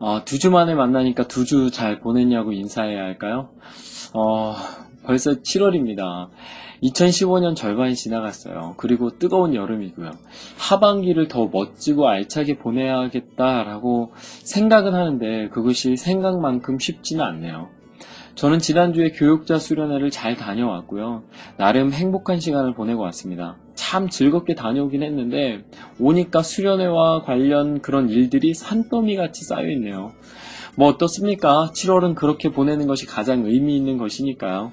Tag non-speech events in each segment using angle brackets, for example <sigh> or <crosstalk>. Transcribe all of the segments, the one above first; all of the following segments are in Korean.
어, 두 주 만에 만나니까 두 주 잘 보냈냐고 인사해야 할까요? 어, 벌써 7월입니다. 2015년 절반이 지나갔어요. 그리고 뜨거운 여름이고요. 하반기를 더 멋지고 알차게 보내야겠다라고 생각은 하는데 그것이 생각만큼 쉽지는 않네요. 저는 지난주에 교육자 수련회를 잘 다녀왔고요. 나름 행복한 시간을 보내고 왔습니다. 참 즐겁게 다녀오긴 했는데 오니까 수련회와 관련 그런 일들이 산더미 같이 쌓여있네요. 뭐 어떻습니까? 7월은 그렇게 보내는 것이 가장 의미 있는 것이니까요.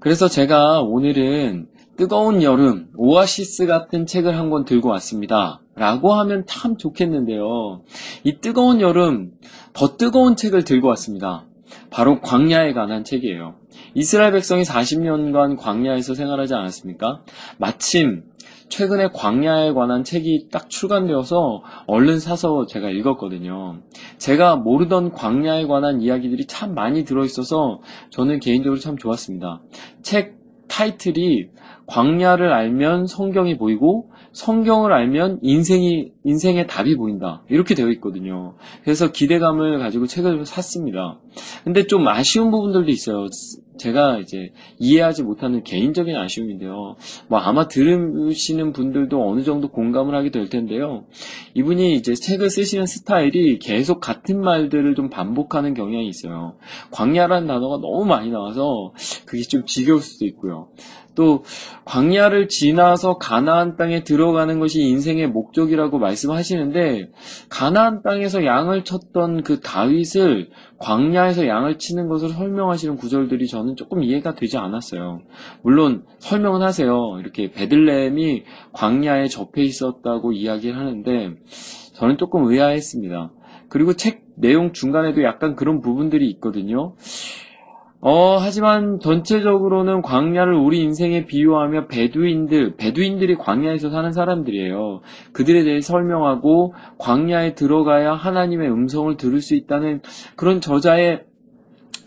그래서 제가 오늘은 뜨거운 여름, 오아시스 같은 책을 한 권 들고 왔습니다. 라고 하면 참 좋겠는데요. 이 뜨거운 여름, 더 뜨거운 책을 들고 왔습니다. 바로 광야에 관한 책이에요. 이스라엘 백성이 40년간 광야에서 생활하지 않았습니까? 마침 최근에 광야에 관한 책이 딱 출간되어서 얼른 사서 제가 읽었거든요. 제가 모르던 광야에 관한 이야기들이 참 많이 들어있어서 저는 개인적으로 참 좋았습니다. 책 타이틀이 광야를 알면 성경이 보이고 성경을 알면 인생이 인생의 답이 보인다 이렇게 되어 있거든요. 그래서 기대감을 가지고 책을 샀습니다. 근데 좀 아쉬운 부분들도 있어요. 제가 이제 이해하지 못하는 개인적인 아쉬움인데요. 뭐 아마 들으시는 분들도 어느 정도 공감을 하게 될 텐데요. 이분이 이제 책을 쓰시는 스타일이 계속 같은 말들을 좀 반복하는 경향이 있어요. 광야라는 단어가 너무 많이 나와서 그게 좀 지겨울 수도 있고요. 또 광야를 지나서 가나안 땅에 들어가는 것이 인생의 목적이라고 말씀하시는데 가나안 땅에서 양을 쳤던 그 다윗을 광야에서 양을 치는 것을 설명하시는 구절들이 저는 조금 이해가 되지 않았어요. 물론 설명은 하세요. 이렇게 베들레헴이 광야에 접해 있었다고 이야기를 하는데 저는 조금 의아했습니다. 그리고 책 내용 중간에도 약간 그런 부분들이 있거든요. 어, 하지만 전체적으로는 광야를 우리 인생에 비유하며 베두인들, 베두인들이 광야에서 사는 사람들이에요. 그들에 대해 설명하고 광야에 들어가야 하나님의 음성을 들을 수 있다는 그런 저자의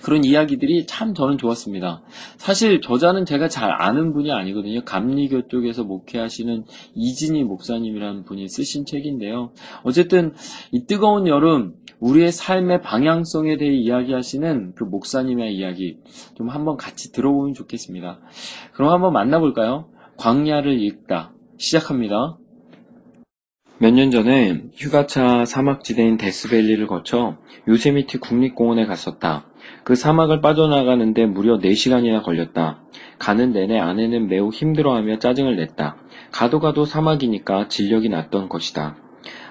그런 이야기들이 참 저는 좋았습니다. 사실 저자는 제가 잘 아는 분이 아니거든요. 감리교 쪽에서 목회하시는 이진희 목사님이라는 분이 쓰신 책인데요. 어쨌든 이 뜨거운 여름 우리의 삶의 방향성에 대해 이야기하시는 그 목사님의 이야기 좀 한번 같이 들어보면 좋겠습니다. 그럼 한번 만나볼까요? 광야를 읽다 시작합니다. 몇년 전에 휴가차 사막지대인 데스밸리를 거쳐 요세미티 국립공원에 갔었다. 그 사막을 빠져나가는데 무려 4시간이나 걸렸다. 가는 내내 아내는 매우 힘들어하며 짜증을 냈다. 가도 가도 사막이니까 진력이 났던 것이다.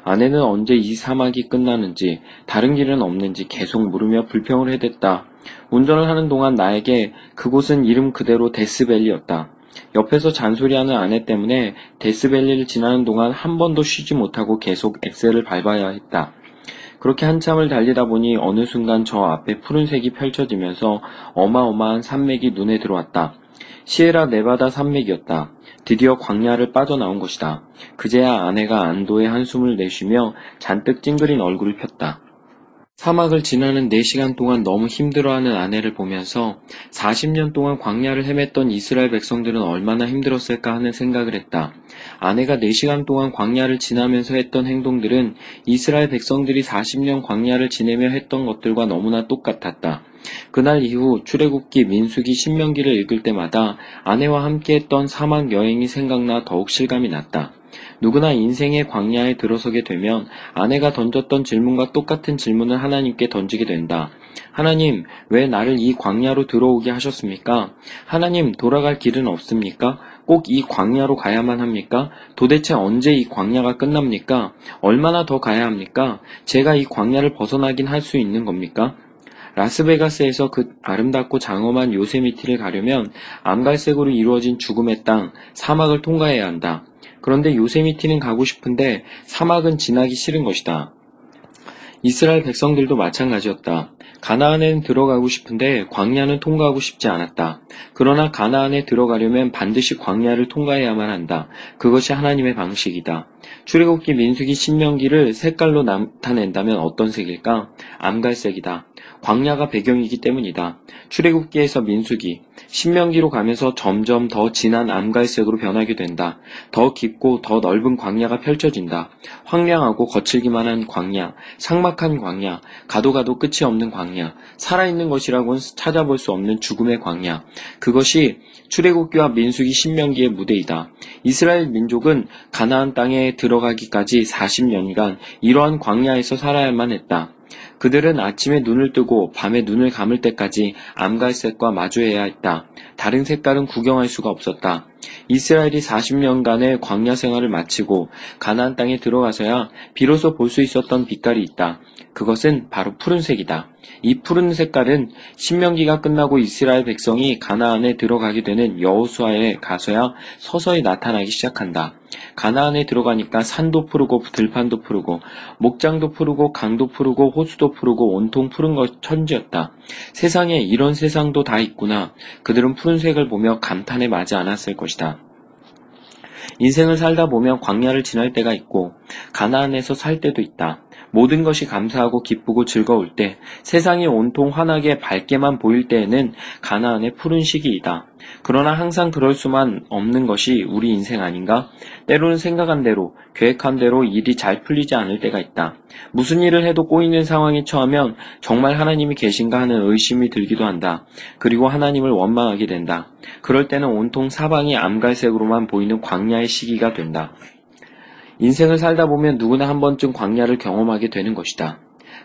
아내는 언제 이 사막이 끝나는지 다른 길은 없는지 계속 물으며 불평을 해댔다. 운전을 하는 동안 나에게 그곳은 이름 그대로 데스밸리였다. 옆에서 잔소리하는 아내 때문에 데스밸리를 지나는 동안 한 번도 쉬지 못하고 계속 엑셀을 밟아야 했다. 그렇게 한참을 달리다 보니 어느 순간 저 앞에 푸른색이 펼쳐지면서 어마어마한 산맥이 눈에 들어왔다. 시에라 네바다 산맥이었다. 드디어 광야를 빠져나온 것이다. 그제야 아내가 안도의 한숨을 내쉬며 잔뜩 찡그린 얼굴을 폈다. 사막을 지나는 4시간 동안 너무 힘들어하는 아내를 보면서 40년 동안 광야를 헤맸던 이스라엘 백성들은 얼마나 힘들었을까 하는 생각을 했다. 아내가 4시간 동안 광야를 지나면서 했던 행동들은 이스라엘 백성들이 40년 광야를 지내며 했던 것들과 너무나 똑같았다. 그날 이후 출애굽기, 민수기, 신명기를 읽을 때마다 아내와 함께 했던 사막 여행이 생각나 더욱 실감이 났다. 누구나 인생의 광야에 들어서게 되면 아내가 던졌던 질문과 똑같은 질문을 하나님께 던지게 된다. 하나님, 왜 나를 이 광야로 들어오게 하셨습니까? 하나님, 돌아갈 길은 없습니까? 꼭 이 광야로 가야만 합니까? 도대체 언제 이 광야가 끝납니까? 얼마나 더 가야 합니까? 제가 이 광야를 벗어나긴 할 수 있는 겁니까? 라스베가스에서 그 아름답고 장엄한 요세미티를 가려면 암갈색으로 이루어진 죽음의 땅, 사막을 통과해야 한다. 그런데 요세미티는 가고 싶은데 사막은 지나기 싫은 것이다. 이스라엘 백성들도 마찬가지였다. 가나안엔 들어가고 싶은데 광야는 통과하고 싶지 않았다. 그러나 가나안에 들어가려면 반드시 광야를 통과해야만 한다. 그것이 하나님의 방식이다. 출애굽기 민수기 신명기를 색깔로 나타낸다면 어떤 색일까? 암갈색이다. 광야가 배경이기 때문이다. 출애굽기에서 민수기, 신명기로 가면서 점점 더 진한 암갈색으로 변하게 된다. 더 깊고 더 넓은 광야가 펼쳐진다. 황량하고 거칠기만 한 광야, 상막한 광야, 가도 가도 끝이 없는 광야, 살아있는 것이라고는 찾아볼 수 없는 죽음의 광야. 그것이 출애굽기와 민수기 신명기의 무대이다. 이스라엘 민족은 가나안 땅에 들어가기까지 40년간 이러한 광야에서 살아야만 했다. 그들은 아침에 눈을 뜨고 밤에 눈을 감을 때까지 암갈색과 마주해야 했다. 다른 색깔은 구경할 수가 없었다. 이스라엘이 40년간의 광야 생활을 마치고 가나안 땅에 들어가서야 비로소 볼 수 있었던 빛깔이 있다. 그것은 바로 푸른색이다. 이 푸른 색깔은 신명기가 끝나고 이스라엘 백성이 가나안에 들어가게 되는 여호수아에 가서야 서서히 나타나기 시작한다. 가나안에 들어가니까 산도 푸르고 들판도 푸르고 목장도 푸르고 강도 푸르고 호수도 푸르고 온통 푸른 것 천지였다. 세상에 이런 세상도 다 있구나. 그들은 푸른색을 보며 감탄에 마지 않았을 것이다. 인생을 살다 보면 광야를 지날 때가 있고 가나안에서 살 때도 있다. 모든 것이 감사하고 기쁘고 즐거울 때, 세상이 온통 환하게 밝게만 보일 때에는 가나안의 푸른 시기이다. 그러나 항상 그럴 수만 없는 것이 우리 인생 아닌가? 때로는 생각한 대로, 계획한 대로 일이 잘 풀리지 않을 때가 있다. 무슨 일을 해도 꼬이는 상황에 처하면 정말 하나님이 계신가 하는 의심이 들기도 한다. 그리고 하나님을 원망하게 된다. 그럴 때는 온통 사방이 암갈색으로만 보이는 광야의 시기가 된다. 인생을 살다 보면 누구나 한 번쯤 광야를 경험하게 되는 것이다.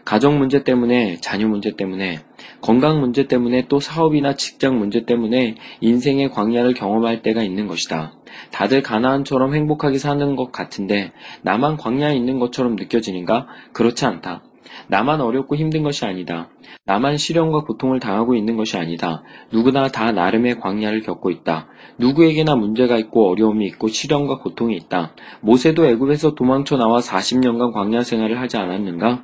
가정 문제 때문에, 자녀 문제 때문에, 건강 문제 때문에 또 사업이나 직장 문제 때문에 인생의 광야를 경험할 때가 있는 것이다. 다들 가나안처럼 행복하게 사는 것 같은데 나만 광야에 있는 것처럼 느껴지는가? 그렇지 않다. 나만 어렵고 힘든 것이 아니다. 나만 시련과 고통을 당하고 있는 것이 아니다. 누구나 다 나름의 광야를 겪고 있다. 누구에게나 문제가 있고 어려움이 있고 시련과 고통이 있다. 모세도 애굽에서 도망쳐 나와 40년간 광야 생활을 하지 않았는가?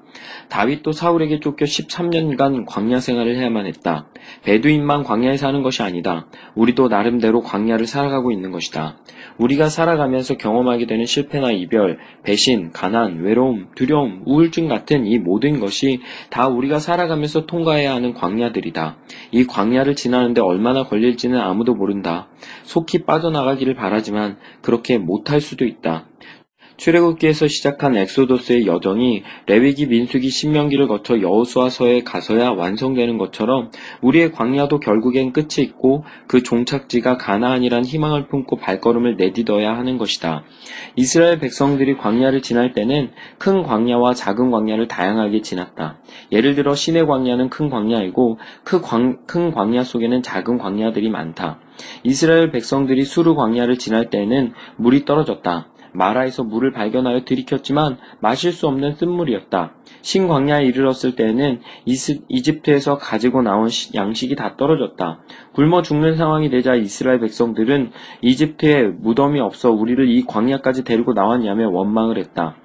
다윗도 사울에게 쫓겨 13년간 광야 생활을 해야만 했다. 베두인만 광야에 사는 것이 아니다. 우리도 나름대로 광야를 살아가고 있는 것이다. 우리가 살아가면서 경험하게 되는 실패나 이별, 배신, 가난, 외로움, 두려움, 우울증 같은 이 모든 것이 다 우리가 살아가면서 통과해야 하는 광야들이다. 이 광야를 지나는데 얼마나 걸릴지는 아무도 모른다. 속히 빠져나가기를 바라지만 그렇게 못할 수도 있다. 출애굽기에서 시작한 엑소도스의 여정이 레위기, 민수기, 신명기를 거쳐 여호수아서에 가서야 완성되는 것처럼 우리의 광야도 결국엔 끝이 있고 그 종착지가 가나안이란 희망을 품고 발걸음을 내딛어야 하는 것이다. 이스라엘 백성들이 광야를 지날 때는 큰 광야와 작은 광야를 다양하게 지났다. 예를 들어 신의 광야는 큰 광야이고 그 광, 큰 광야 속에는 작은 광야들이 많다. 이스라엘 백성들이 수르 광야를 지날 때에는 물이 떨어졌다. 마라에서 물을 발견하여 들이켰지만 마실 수 없는 쓴물이었다. 신광야에 이르렀을 때에는 이집트에서 가지고 나온 양식이 다 떨어졌다. 굶어 죽는 상황이 되자 이스라엘 백성들은 이집트에 무덤이 없어 우리를 이 광야까지 데리고 나왔냐며 원망을 했다.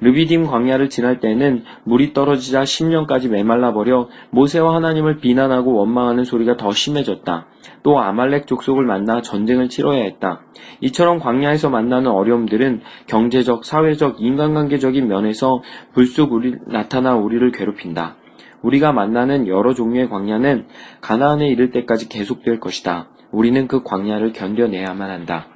르비딤 광야를 지날 때는 물이 떨어지자 10년까지 메말라 버려 모세와 하나님을 비난하고 원망하는 소리가 더 심해졌다. 또 아말렉 족속을 만나 전쟁을 치러야 했다. 이처럼 광야에서 만나는 어려움들은 경제적, 사회적, 인간관계적인 면에서 불쑥 우리, 나타나 우리를 괴롭힌다. 우리가 만나는 여러 종류의 광야는 가나안에 이를 때까지 계속될 것이다. 우리는 그 광야를 견뎌내야만 한다.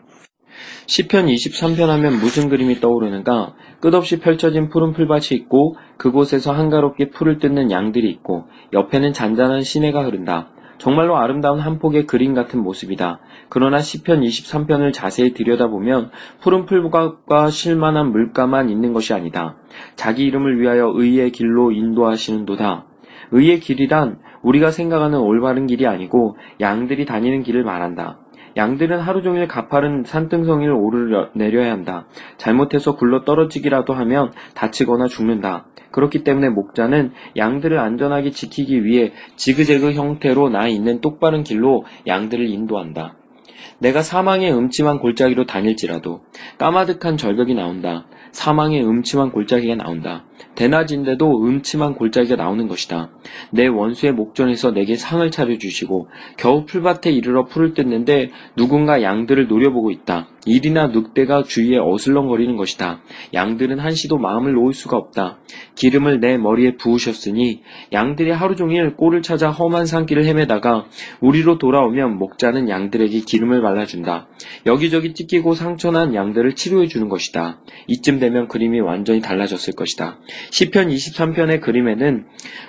시편 23편 하면 무슨 그림이 떠오르는가? 끝없이 펼쳐진 푸른 풀밭이 있고 그곳에서 한가롭게 풀을 뜯는 양들이 있고 옆에는 잔잔한 시내가 흐른다. 정말로 아름다운 한 폭의 그림 같은 모습이다. 그러나 시편 23편을 자세히 들여다보면 푸른 풀과 실만한 물가만 있는 것이 아니다. 자기 이름을 위하여 의의 길로 인도하시는도다. 의의 길이란 우리가 생각하는 올바른 길이 아니고 양들이 다니는 길을 말한다. 양들은 하루 종일 가파른 산등성이를 오르려 내려야 한다. 잘못해서 굴러 떨어지기라도 하면 다치거나 죽는다. 그렇기 때문에 목자는 양들을 안전하게 지키기 위해 지그재그 형태로 나 있는 똑바른 길로 양들을 인도한다. 내가 사망의 음침한 골짜기로 다닐지라도 까마득한 절벽이 나온다. 사망의 음침한 골짜기가 나온다. 대낮인데도 음침한 골짜기가 나오는 것이다. 내 원수의 목전에서 내게 상을 차려주시고 겨우 풀밭에 이르러 풀을 뜯는데 누군가 양들을 노려보고 있다. 일이나 늑대가 주위에 어슬렁거리는 것이다. 양들은 한시도 마음을 놓을 수가 없다. 기름을 내 머리에 부으셨으니 양들이 하루 종일 꼴을 찾아 험한 산길을 헤매다가 우리로 돌아오면 목자는 양들에게 기름을 발라준다. 여기저기 찢기고 상처난 양들을 치료해 주는 것이다. 이쯤 되면 그림이 완전히 달라졌을 것이다. 시편 23편의 그림에는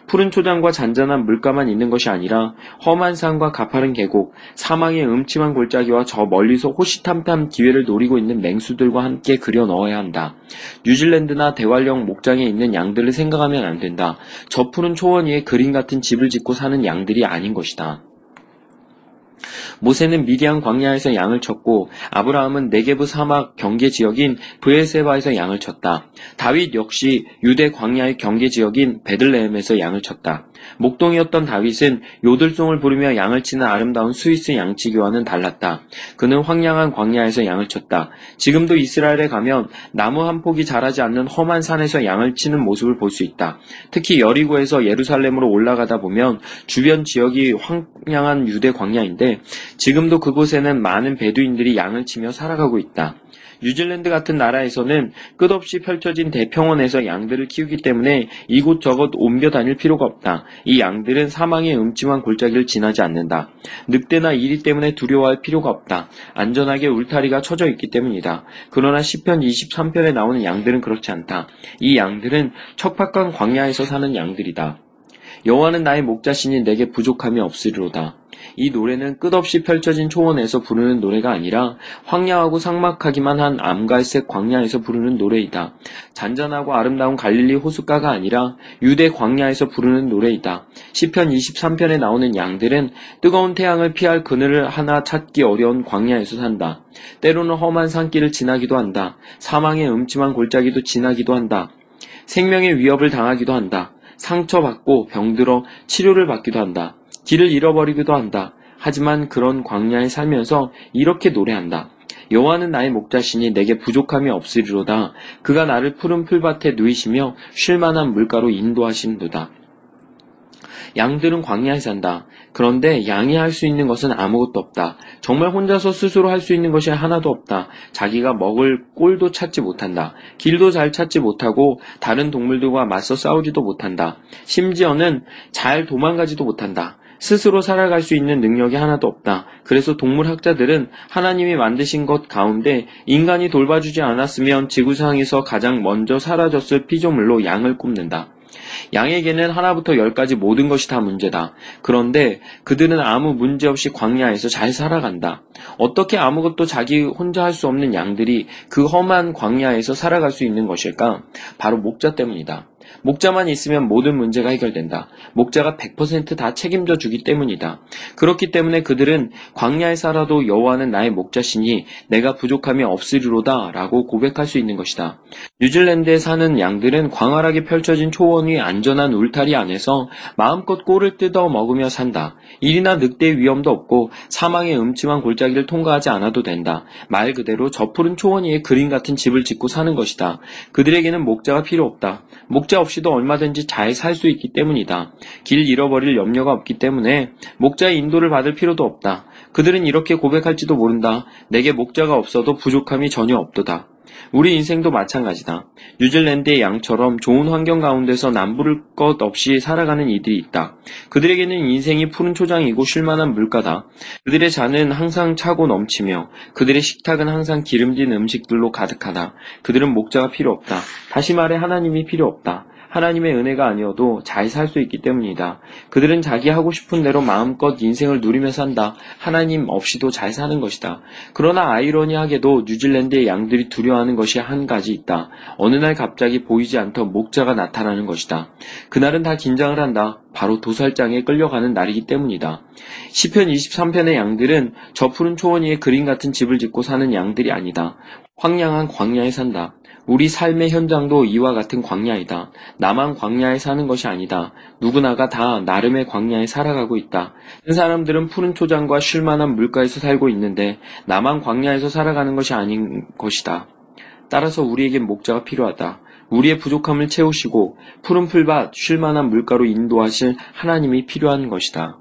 푸른 초장과 잔잔한 물가만 있는 것이 아니라 험한 산과 가파른 계곡, 사망의 음침한 골짜기와 저 멀리서 호시탐탐 기회를 노리고 있는 맹수들과 함께 그려 넣어야 한다. 뉴질랜드나 대관령 목장에 있는 양들을 생각하면 안 된다. 저 푸른 초원 위에 그림 같은 집을 짓고 사는 양들이 아닌 것이다. 모세는 미디안 광야에서 양을 쳤고 아브라함은 네게브 사막 경계 지역인 브에세바에서 양을 쳤다. 다윗 역시 유대 광야의 경계 지역인 베들레헴에서 양을 쳤다. 목동이었던 다윗은 요들송을 부르며 양을 치는 아름다운 스위스 양치기와는 달랐다. 그는 황량한 광야에서 양을 쳤다. 지금도 이스라엘에 가면 나무 한 폭이 자라지 않는 험한 산에서 양을 치는 모습을 볼 수 있다. 특히 여리고에서 예루살렘으로 올라가다 보면 주변 지역이 황량한 유대 광야인데 지금도 그곳에는 많은 베두인들이 양을 치며 살아가고 있다. 뉴질랜드 같은 나라에서는 끝없이 펼쳐진 대평원에서 양들을 키우기 때문에 이곳저곳 옮겨 다닐 필요가 없다. 이 양들은 사망의 음침한 골짜기를 지나지 않는다. 늑대나 이리 때문에 두려워할 필요가 없다. 안전하게 울타리가 쳐져 있기 때문이다. 그러나 10편 23편에 나오는 양들은 그렇지 않다. 이 양들은 척박한 광야에서 사는 양들이다. 여호와는 나의 목자신이 내게 부족함이 없으리로다. 이 노래는 끝없이 펼쳐진 초원에서 부르는 노래가 아니라 황량하고 삭막하기만 한 암갈색 광야에서 부르는 노래이다. 잔잔하고 아름다운 갈릴리 호숫가가 아니라 유대 광야에서 부르는 노래이다. 시편 23편에 나오는 양들은 뜨거운 태양을 피할 그늘을 하나 찾기 어려운 광야에서 산다. 때로는 험한 산길을 지나기도 한다. 사망의 음침한 골짜기도 지나기도 한다. 생명의 위협을 당하기도 한다. 상처받고 병들어 치료를 받기도 한다. 길을 잃어버리기도 한다. 하지만 그런 광야에 살면서 이렇게 노래한다. 여호와는 나의 목자시니 내게 부족함이 없으리로다. 그가 나를 푸른 풀밭에 누이시며 쉴만한 물가로 인도하신도다. 양들은 광야에 산다. 그런데 양이 할 수 있는 것은 아무것도 없다. 정말 혼자서 스스로 할 수 있는 것이 하나도 없다. 자기가 먹을 꼴도 찾지 못한다. 길도 잘 찾지 못하고 다른 동물들과 맞서 싸우지도 못한다. 심지어는 잘 도망가지도 못한다. 스스로 살아갈 수 있는 능력이 하나도 없다. 그래서 동물학자들은 하나님이 만드신 것 가운데 인간이 돌봐주지 않았으면 지구상에서 가장 먼저 사라졌을 피조물로 양을 꼽는다. 양에게는 하나부터 열까지 모든 것이 다 문제다. 그런데 그들은 아무 문제 없이 광야에서 잘 살아간다. 어떻게 아무것도 자기 혼자 할 수 없는 양들이 그 험한 광야에서 살아갈 수 있는 것일까? 바로 목자 때문이다. 목자만 있으면 모든 문제가 해결된다. 목자가 100%다 책임져 주기 때문이다. 그렇기 때문에 그들은 광야에 살아도 여호와는 나의 목자시니 내가 부족함이 없으리로다 라고 고백할 수 있는 것이다. 뉴질랜드에 사는 양들은 광활하게 펼쳐진 초원 위 안전한 울타리 안에서 마음껏 꼴을 뜯어 먹으며 산다. 일이나 늑대의 위험도 없고 사망의 음침한 골짜기를 통과하지 않아도 된다. 말 그대로 저 푸른 초원 위에 그림 같은 집을 짓고 사는 것이다. 그들에게는 목자가 필요 없다. 목자 없이도 얼마든지 잘 살 수 있기 때문이다. 길 잃어버릴 염려가 없기 때문에 목자의 인도를 받을 필요도 없다. 그들은 이렇게 고백할지도 모른다. 내게 목자가 없어도 부족함이 전혀 없도다. 우리 인생도 마찬가지다. 뉴질랜드의 양처럼 좋은 환경 가운데서 남부를 것 없이 살아가는 이들이 있다. 그들에게는 인생이 푸른 초장이고 쉴만한 물가다. 그들의 잔은 항상 차고 넘치며 그들의 식탁은 항상 기름진 음식들로 가득하다. 그들은 목자가 필요 없다. 다시 말해 하나님이 필요 없다. 하나님의 은혜가 아니어도 잘 살 수 있기 때문이다. 그들은 자기 하고 싶은 대로 마음껏 인생을 누리며 산다. 하나님 없이도 잘 사는 것이다. 그러나 아이러니하게도 뉴질랜드의 양들이 두려워하는 것이 한 가지 있다. 어느 날 갑자기 보이지 않던 목자가 나타나는 것이다. 그날은 다 긴장을 한다. 바로 도살장에 끌려가는 날이기 때문이다. 시편 23편의 양들은 저 푸른 초원 위에 그림 같은 집을 짓고 사는 양들이 아니다. 황량한 광야에 산다. 우리 삶의 현장도 이와 같은 광야이다. 나만 광야에 사는 것이 아니다. 누구나가 다 나름의 광야에 살아가고 있다. 한 사람들은 푸른 초장과 쉴만한 물가에서 살고 있는데 나만 광야에서 살아가는 것이 아닌 것이다. 따라서 우리에겐 목자가 필요하다. 우리의 부족함을 채우시고 푸른 풀밭, 쉴만한 물가로 인도하실 하나님이 필요한 것이다.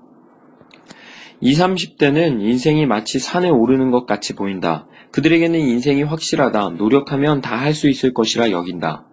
20, 30대는 인생이 마치 산에 오르는 것 같이 보인다. 그들에게는 인생이 확실하다. 노력하면 다 할 수 있을 것이라 여긴다.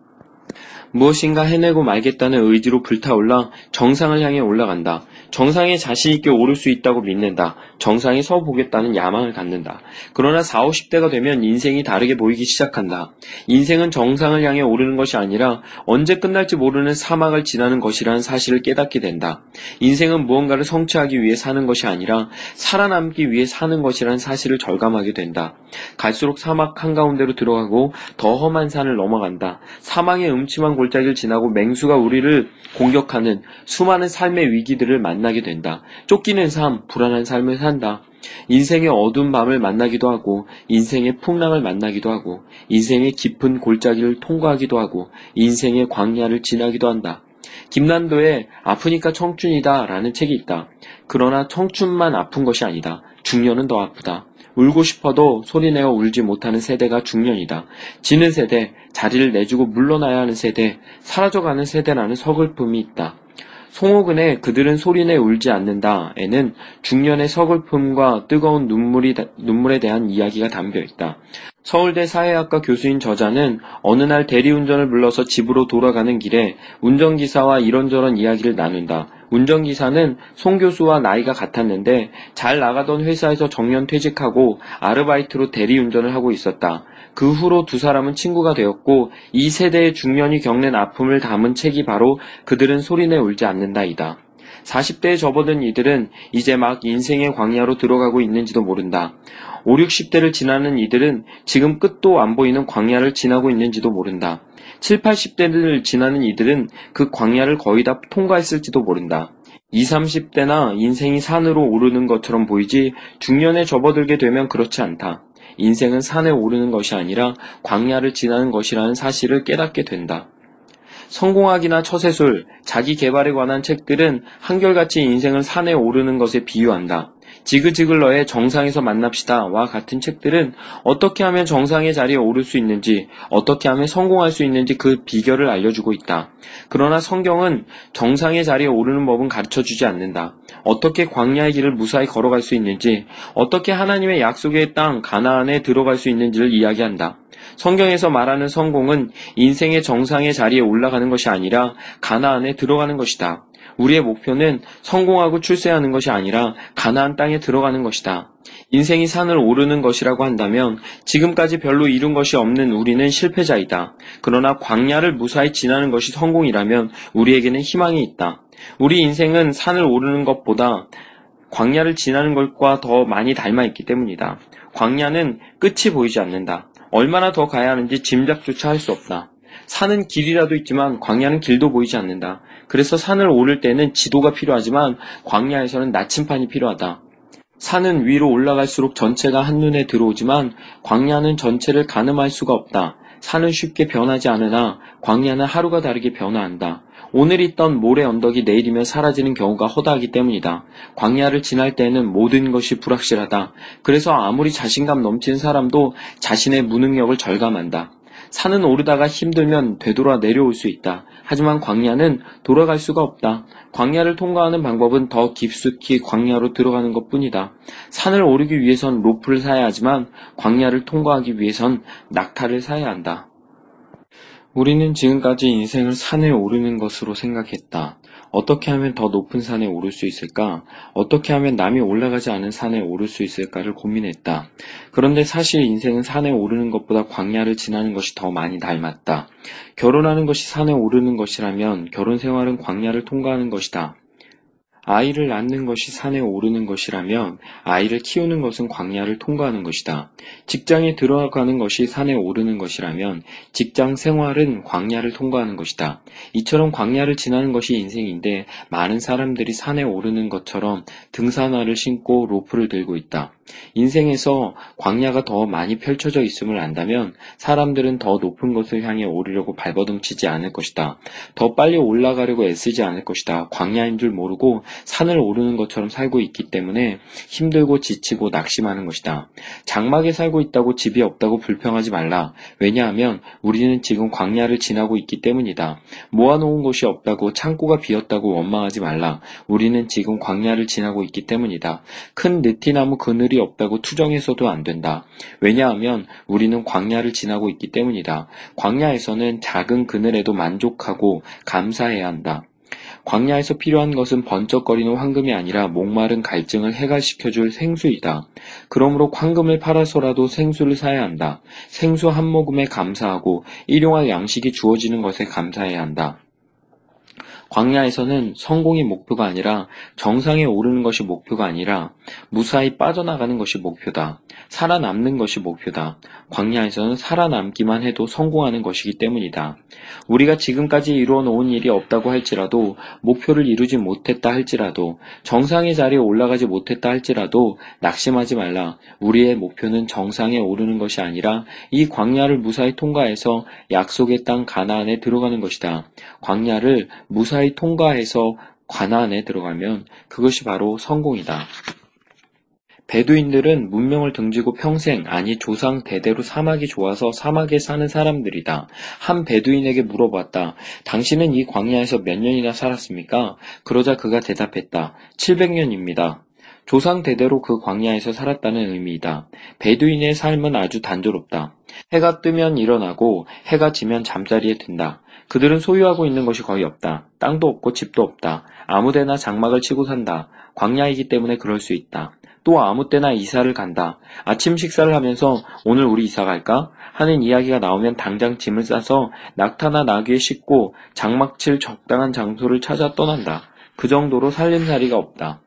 무엇인가 해내고 말겠다는 의지로 불타올라 정상을 향해 올라간다. 정상에 자신있게 오를 수 있다고 믿는다. 정상에 서 보겠다는 야망을 갖는다. 그러나 4, 50대가 되면 인생이 다르게 보이기 시작한다. 인생은 정상을 향해 오르는 것이 아니라 언제 끝날지 모르는 사막을 지나는 것이라는 사실을 깨닫게 된다. 인생은 무언가를 성취하기 위해 사는 것이 아니라 살아남기 위해 사는 것이라는 사실을 절감하게 된다. 갈수록 사막 한가운데로 들어가고 더 험한 산을 넘어간다. 사망의 음침한 골짜기를 지나고 맹수가 우리를 공격하는 수많은 삶의 위기들을 만나게 된다. 쫓기는 삶, 불안한 삶을 산다. 인생의 어두운 밤을 만나기도 하고, 인생의 풍랑을 만나기도 하고, 인생의 깊은 골짜기를 통과하기도 하고, 인생의 광야를 지나기도 한다. 김난도의 아프니까 청춘이다 라는 책이 있다. 그러나 청춘만 아픈 것이 아니다. 중년은 더 아프다. 울고 싶어도 소리내어 울지 못하는 세대가 중년이다. 지는 세대, 자리를 내주고 물러나야 하는 세대, 사라져가는 세대라는 서글픔이 있다. 송호근의 그들은 소리내 울지 않는다에는 중년의 서글픔과 뜨거운 눈물이, 눈물에 대한 이야기가 담겨 있다. 서울대 사회학과 교수인 저자는 어느 날 대리운전을 불러서 집으로 돌아가는 길에 운전기사와 이런저런 이야기를 나눈다. 운전기사는 송 교수와 나이가 같았는데 잘 나가던 회사에서 정년 퇴직하고 아르바이트로 대리운전을 하고 있었다. 그 후로 두 사람은 친구가 되었고 이 세대의 중년이 겪는 아픔을 담은 책이 바로 그들은 소리내 울지 않는다이다. 40대에 접어든 이들은 이제 막 인생의 광야로 들어가고 있는지도 모른다. 5, 60대를 지나는 이들은 지금 끝도 안 보이는 광야를 지나고 있는지도 모른다. 7, 80대를 지나는 이들은 그 광야를 거의 다 통과했을지도 모른다. 20, 30대나 인생이 산으로 오르는 것처럼 보이지 중년에 접어들게 되면 그렇지 않다. 인생은 산에 오르는 것이 아니라 광야를 지나는 것이라는 사실을 깨닫게 된다. 성공학이나 처세술, 자기 개발에 관한 책들은 한결같이 인생을 산에 오르는 것에 비유한다. 지그지글러의 정상에서 만납시다와 같은 책들은 어떻게 하면 정상의 자리에 오를 수 있는지, 어떻게 하면 성공할 수 있는지 그 비결을 알려주고 있다. 그러나 성경은 정상의 자리에 오르는 법은 가르쳐 주지 않는다. 어떻게 광야의 길을 무사히 걸어갈 수 있는지, 어떻게 하나님의 약속의 땅 가나안에 들어갈 수 있는지를 이야기한다. 성경에서 말하는 성공은 인생의 정상의 자리에 올라가는 것이 아니라 가나안에 들어가는 것이다. 우리의 목표는 성공하고 출세하는 것이 아니라 가나안 땅에 들어가는 것이다. 인생이 산을 오르는 것이라고 한다면 지금까지 별로 이룬 것이 없는 우리는 실패자이다. 그러나 광야를 무사히 지나는 것이 성공이라면 우리에게는 희망이 있다. 우리 인생은 산을 오르는 것보다 광야를 지나는 것과 더 많이 닮아 있기 때문이다. 광야는 끝이 보이지 않는다. 얼마나 더 가야 하는지 짐작조차 할 수 없다. 산은 길이라도 있지만 광야는 길도 보이지 않는다. 그래서 산을 오를 때는 지도가 필요하지만 광야에서는 나침판이 필요하다. 산은 위로 올라갈수록 전체가 한눈에 들어오지만 광야는 전체를 가늠할 수가 없다. 산은 쉽게 변하지 않으나 광야는 하루가 다르게 변화한다. 오늘 있던 모래 언덕이 내일이면 사라지는 경우가 허다하기 때문이다. 광야를 지날 때에는 모든 것이 불확실하다. 그래서 아무리 자신감 넘치는 사람도 자신의 무능력을 절감한다. 산은 오르다가 힘들면 되돌아 내려올 수 있다. 하지만 광야는 돌아갈 수가 없다. 광야를 통과하는 방법은 더 깊숙이 광야로 들어가는 것 뿐이다. 산을 오르기 위해선 로프를 사야 하지만 광야를 통과하기 위해선 낙타를 사야 한다. 우리는 지금까지 인생을 산에 오르는 것으로 생각했다. 어떻게 하면 더 높은 산에 오를 수 있을까? 어떻게 하면 남이 올라가지 않은 산에 오를 수 있을까를 고민했다. 그런데 사실 인생은 산에 오르는 것보다 광야를 지나는 것이 더 많이 닮았다. 결혼하는 것이 산에 오르는 것이라면 결혼 생활은 광야를 통과하는 것이다. 아이를 낳는 것이 산에 오르는 것이라면 아이를 키우는 것은 광야를 통과하는 것이다. 직장에 들어가는 것이 산에 오르는 것이라면 직장 생활은 광야를 통과하는 것이다. 이처럼 광야를 지나는 것이 인생인데 많은 사람들이 산에 오르는 것처럼 등산화를 신고 로프를 들고 있다. 인생에서 광야가 더 많이 펼쳐져 있음을 안다면 사람들은 더 높은 것을 향해 오르려고 발버둥치지 않을 것이다. 더 빨리 올라가려고 애쓰지 않을 것이다. 광야인 줄 모르고 산을 오르는 것처럼 살고 있기 때문에 힘들고 지치고 낙심하는 것이다. 장막에 살고 있다고 집이 없다고 불평하지 말라. 왜냐하면 우리는 지금 광야를 지나고 있기 때문이다. 모아놓은 곳이 없다고 창고가 비었다고 원망하지 말라. 우리는 지금 광야를 지나고 있기 때문이다. 큰 느티나무 그늘이 없다고 투정해서도 안 된다. 왜냐하면 우리는 광야를 지나고 있기 때문이다. 광야에서는 작은 그늘에도 만족하고 감사해야 한다. 광야에서 필요한 것은 번쩍거리는 황금이 아니라 목마른 갈증을 해갈시켜줄 생수이다. 그러므로 황금을 팔아서라도 생수를 사야 한다. 생수 한 모금에 감사하고 일용할 양식이 주어지는 것에 감사해야 한다. 광야에서는 성공이 목표가 아니라 정상에 오르는 것이 목표가 아니라 무사히 빠져나가는 것이 목표다. 살아남는 것이 목표다. 광야에서는 살아남기만 해도 성공하는 것이기 때문이다. 우리가 지금까지 이루어 놓은 일이 없다고 할지라도 목표를 이루지 못했다 할지라도 정상의 자리에 올라가지 못했다 할지라도 낙심하지 말라. 우리의 목표는 정상에 오르는 것이 아니라 이 광야를 무사히 통과해서 약속의 땅 가나안에 들어가는 것이다. 광야를 무사히 통과해서 가나안에 들어가면 그것이 바로 성공이다. 베두인들은 문명을 등지고 평생, 아니 조상 대대로 사막이 좋아서 사막에 사는 사람들이다. 한 베두인에게 물어봤다. 당신은 이 광야에서 몇 년이나 살았습니까? 그러자 그가 대답했다. 700년입니다. 조상 대대로 그 광야에서 살았다는 의미이다. 베두인의 삶은 아주 단조롭다. 해가 뜨면 일어나고 해가 지면 잠자리에 든다. 그들은 소유하고 있는 것이 거의 없다. 땅도 없고 집도 없다. 아무데나 장막을 치고 산다. 광야이기 때문에 그럴 수 있다. 또 아무 때나 이사를 간다. 아침 식사를 하면서 오늘 우리 이사 갈까? 하는 이야기가 나오면 당장 짐을 싸서 낙타나 나귀에 싣고 장막칠 적당한 장소를 찾아 떠난다. 그 정도로 살림살이가 없다.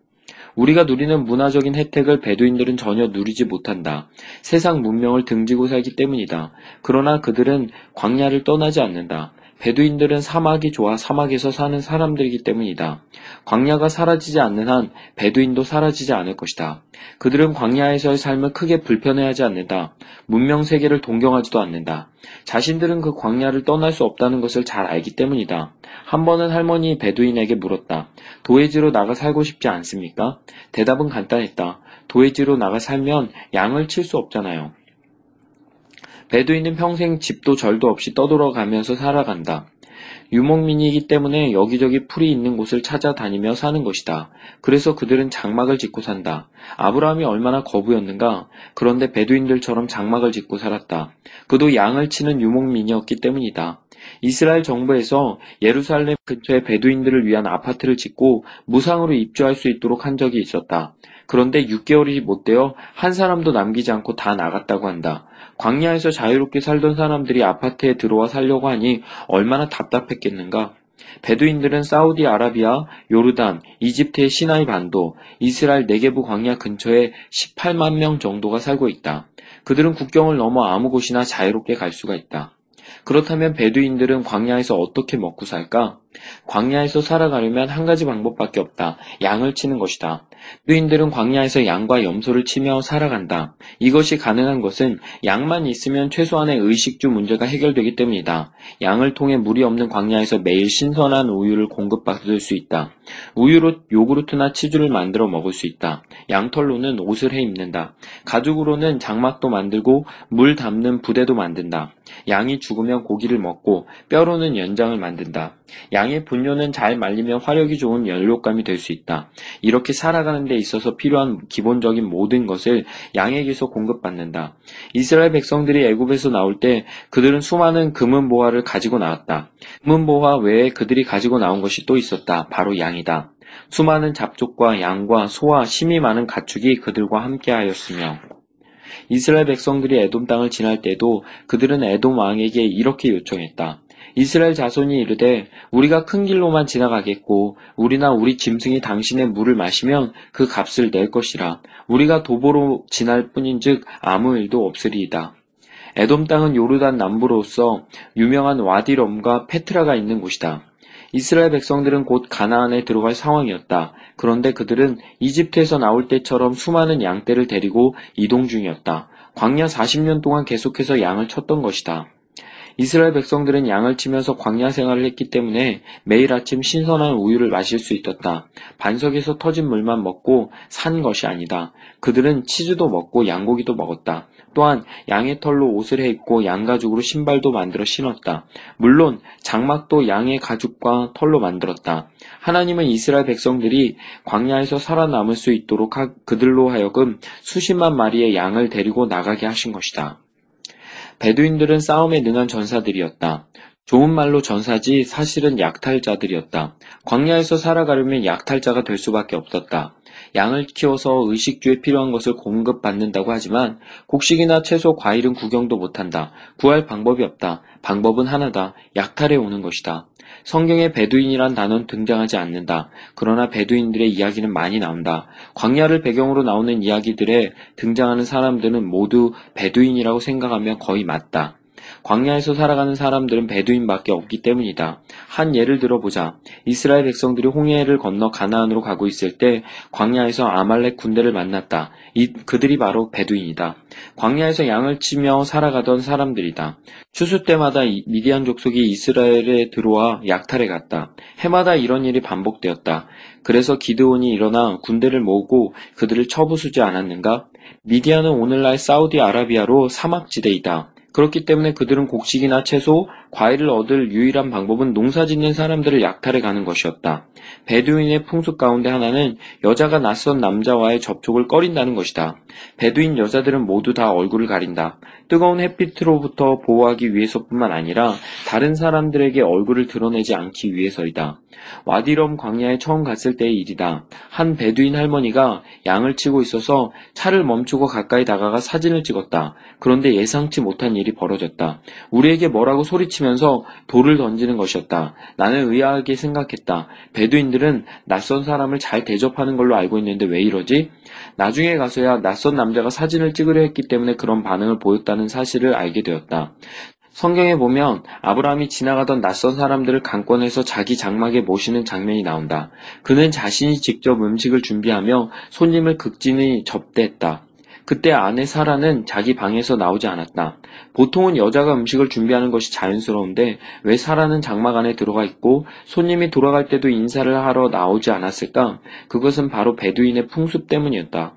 우리가 누리는 문화적인 혜택을 베두인들은 전혀 누리지 못한다. 세상 문명을 등지고 살기 때문이다. 그러나 그들은 광야를 떠나지 않는다. 베두인들은 사막이 좋아 사막에서 사는 사람들이기 때문이다. 광야가 사라지지 않는 한 베두인도 사라지지 않을 것이다. 그들은 광야에서의 삶을 크게 불편해하지 않는다. 문명 세계를 동경하지도 않는다. 자신들은 그 광야를 떠날 수 없다는 것을 잘 알기 때문이다. 한 번은 할머니 베두인에게 물었다. 도해지로 나가 살고 싶지 않습니까? 대답은 간단했다. 도해지로 나가 살면 양을 칠 수 없잖아요. 베두인은 평생 집도 절도 없이 떠돌아가면서 살아간다. 유목민이기 때문에 여기저기 풀이 있는 곳을 찾아다니며 사는 것이다. 그래서 그들은 장막을 짓고 산다. 아브라함이 얼마나 거부였는가? 그런데 베두인들처럼 장막을 짓고 살았다. 그도 양을 치는 유목민이었기 때문이다. 이스라엘 정부에서 예루살렘 근처에 베두인들을 위한 아파트를 짓고 무상으로 입주할 수 있도록 한 적이 있었다. 그런데 6개월이 못 되어 한 사람도 남기지 않고 다 나갔다고 한다. 광야에서 자유롭게 살던 사람들이 아파트에 들어와 살려고 하니 얼마나 답답했겠는가. 베두인들은 사우디아라비아, 요르단, 이집트의 시나이 반도, 이스라엘 네게부 광야 근처에 18만 명 정도가 살고 있다. 그들은 국경을 넘어 아무 곳이나 자유롭게 갈 수가 있다. 그렇다면 베두인들은 광야에서 어떻게 먹고 살까? 광야에서 살아가려면 한 가지 방법밖에 없다. 양을 치는 것이다. 베두인들은 광야에서 양과 염소를 치며 살아간다. 이것이 가능한 것은 양만 있으면 최소한의 의식주 문제가 해결되기 때문이다. 양을 통해 물이 없는 광야에서 매일 신선한 우유를 공급받을 수 있다. 우유로 요구르트나 치즈를 만들어 먹을 수 있다. 양털로는 옷을 해 입는다. 가죽으로는 장막도 만들고 물 담는 부대도 만든다. 양이 죽으면 고기를 먹고 뼈로는 연장을 만든다. 양의 분뇨는 잘 말리면 화력이 좋은 연료감이 될 수 있다. 이렇게 살아가는 데 있어서 필요한 기본적인 모든 것을 양에게서 공급받는다. 이스라엘 백성들이 애굽에서 나올 때 그들은 수많은 금은 보화를 가지고 나왔다. 금은 보화 외에 그들이 가지고 나온 것이 또 있었다. 바로 양이다. 수많은 잡족과 양과 소와 심이 많은 가축이 그들과 함께하였으며 이스라엘 백성들이 에돔 땅을 지날 때도 그들은 에돔 왕에게 이렇게 요청했다. 이스라엘 자손이 이르되 우리가 큰 길로만 지나가겠고 우리나 우리 짐승이 당신의 물을 마시면 그 값을 낼 것이라 우리가 도보로 지날 뿐인즉 아무 일도 없으리이다. 에돔 땅은 요르단 남부로서 유명한 와디럼과 페트라가 있는 곳이다. 이스라엘 백성들은 곧 가나안에 들어갈 상황이었다. 그런데 그들은 이집트에서 나올 때처럼 수많은 양떼를 데리고 이동 중이었다. 광야 40년 동안 계속해서 양을 쳤던 것이다. 이스라엘 백성들은 양을 치면서 광야 생활을 했기 때문에 매일 아침 신선한 우유를 마실 수 있었다. 반석에서 터진 물만 먹고 산 것이 아니다. 그들은 치즈도 먹고 양고기도 먹었다. 또한 양의 털로 옷을 해 입고 양 가죽으로 신발도 만들어 신었다. 물론 장막도 양의 가죽과 털로 만들었다. 하나님은 이스라엘 백성들이 광야에서 살아남을 수 있도록 그들로 하여금 수십만 마리의 양을 데리고 나가게 하신 것이다. 베두인들은 싸움에 능한 전사들이었다. 좋은 말로 전사지 사실은 약탈자들이었다. 광야에서 살아가려면 약탈자가 될 수밖에 없었다. 양을 키워서 의식주에 필요한 것을 공급받는다고 하지만 곡식이나 채소, 과일은 구경도 못한다. 구할 방법이 없다. 방법은 하나다. 약탈해 오는 것이다. 성경에 베두인이란 단어는 등장하지 않는다. 그러나 베두인들의 이야기는 많이 나온다. 광야를 배경으로 나오는 이야기들에 등장하는 사람들은 모두 베두인이라고 생각하면 거의 맞다. 광야에서 살아가는 사람들은 베두인밖에 없기 때문이다. 한 예를 들어보자. 이스라엘 백성들이 홍해를 건너 가나안으로 가고 있을 때 광야에서 아말렉 군대를 만났다. 이, 그들이 바로 베두인이다. 광야에서 양을 치며 살아가던 사람들이다. 추수 때마다 미디안 족속이 이스라엘에 들어와 약탈해 갔다. 해마다 이런 일이 반복되었다. 그래서 기드온이 일어나 군대를 모으고 그들을 처부수지 않았는가? 미디안은 오늘날 사우디아라비아로 사막지대이다. 그렇기 때문에 그들은 곡식이나 채소, 과일을 얻을 유일한 방법은 농사 짓는 사람들을 약탈해 가는 것이었다. 베두인의 풍습 가운데 하나는 여자가 낯선 남자와의 접촉을 꺼린다는 것이다. 베두인 여자들은 모두 다 얼굴을 가린다. 뜨거운 햇빛으로부터 보호하기 위해서뿐만 아니라 다른 사람들에게 얼굴을 드러내지 않기 위해서이다. 와디럼 광야에 처음 갔을 때의 일이다. 한 베두인 할머니가 양을 치고 있어서 차를 멈추고 가까이 다가가 사진을 찍었다. 그런데 예상치 못한 일이 벌어졌다. 우리에게 뭐라고 소리치면서 돌을 던지는 것이었다. 나는 의아하게 생각했다. 베두인들은 낯선 사람을 잘 대접하는 걸로 알고 있는데 왜 이러지? 나중에 가서야 낯선 남자가 사진을 찍으려 했기 때문에 그런 반응을 보였다는 사실을 알게 되었다. 성경에 보면 아브라함이 지나가던 낯선 사람들을 강권해서 자기 장막에 모시는 장면이 나온다. 그는 자신이 직접 음식을 준비하며 손님을 극진히 접대했다. 그때 아내 사라는 자기 방에서 나오지 않았다. 보통은 여자가 음식을 준비하는 것이 자연스러운데 왜 사라는 장막 안에 들어가 있고 손님이 돌아갈 때도 인사를 하러 나오지 않았을까? 그것은 바로 베두인의 풍습 때문이었다.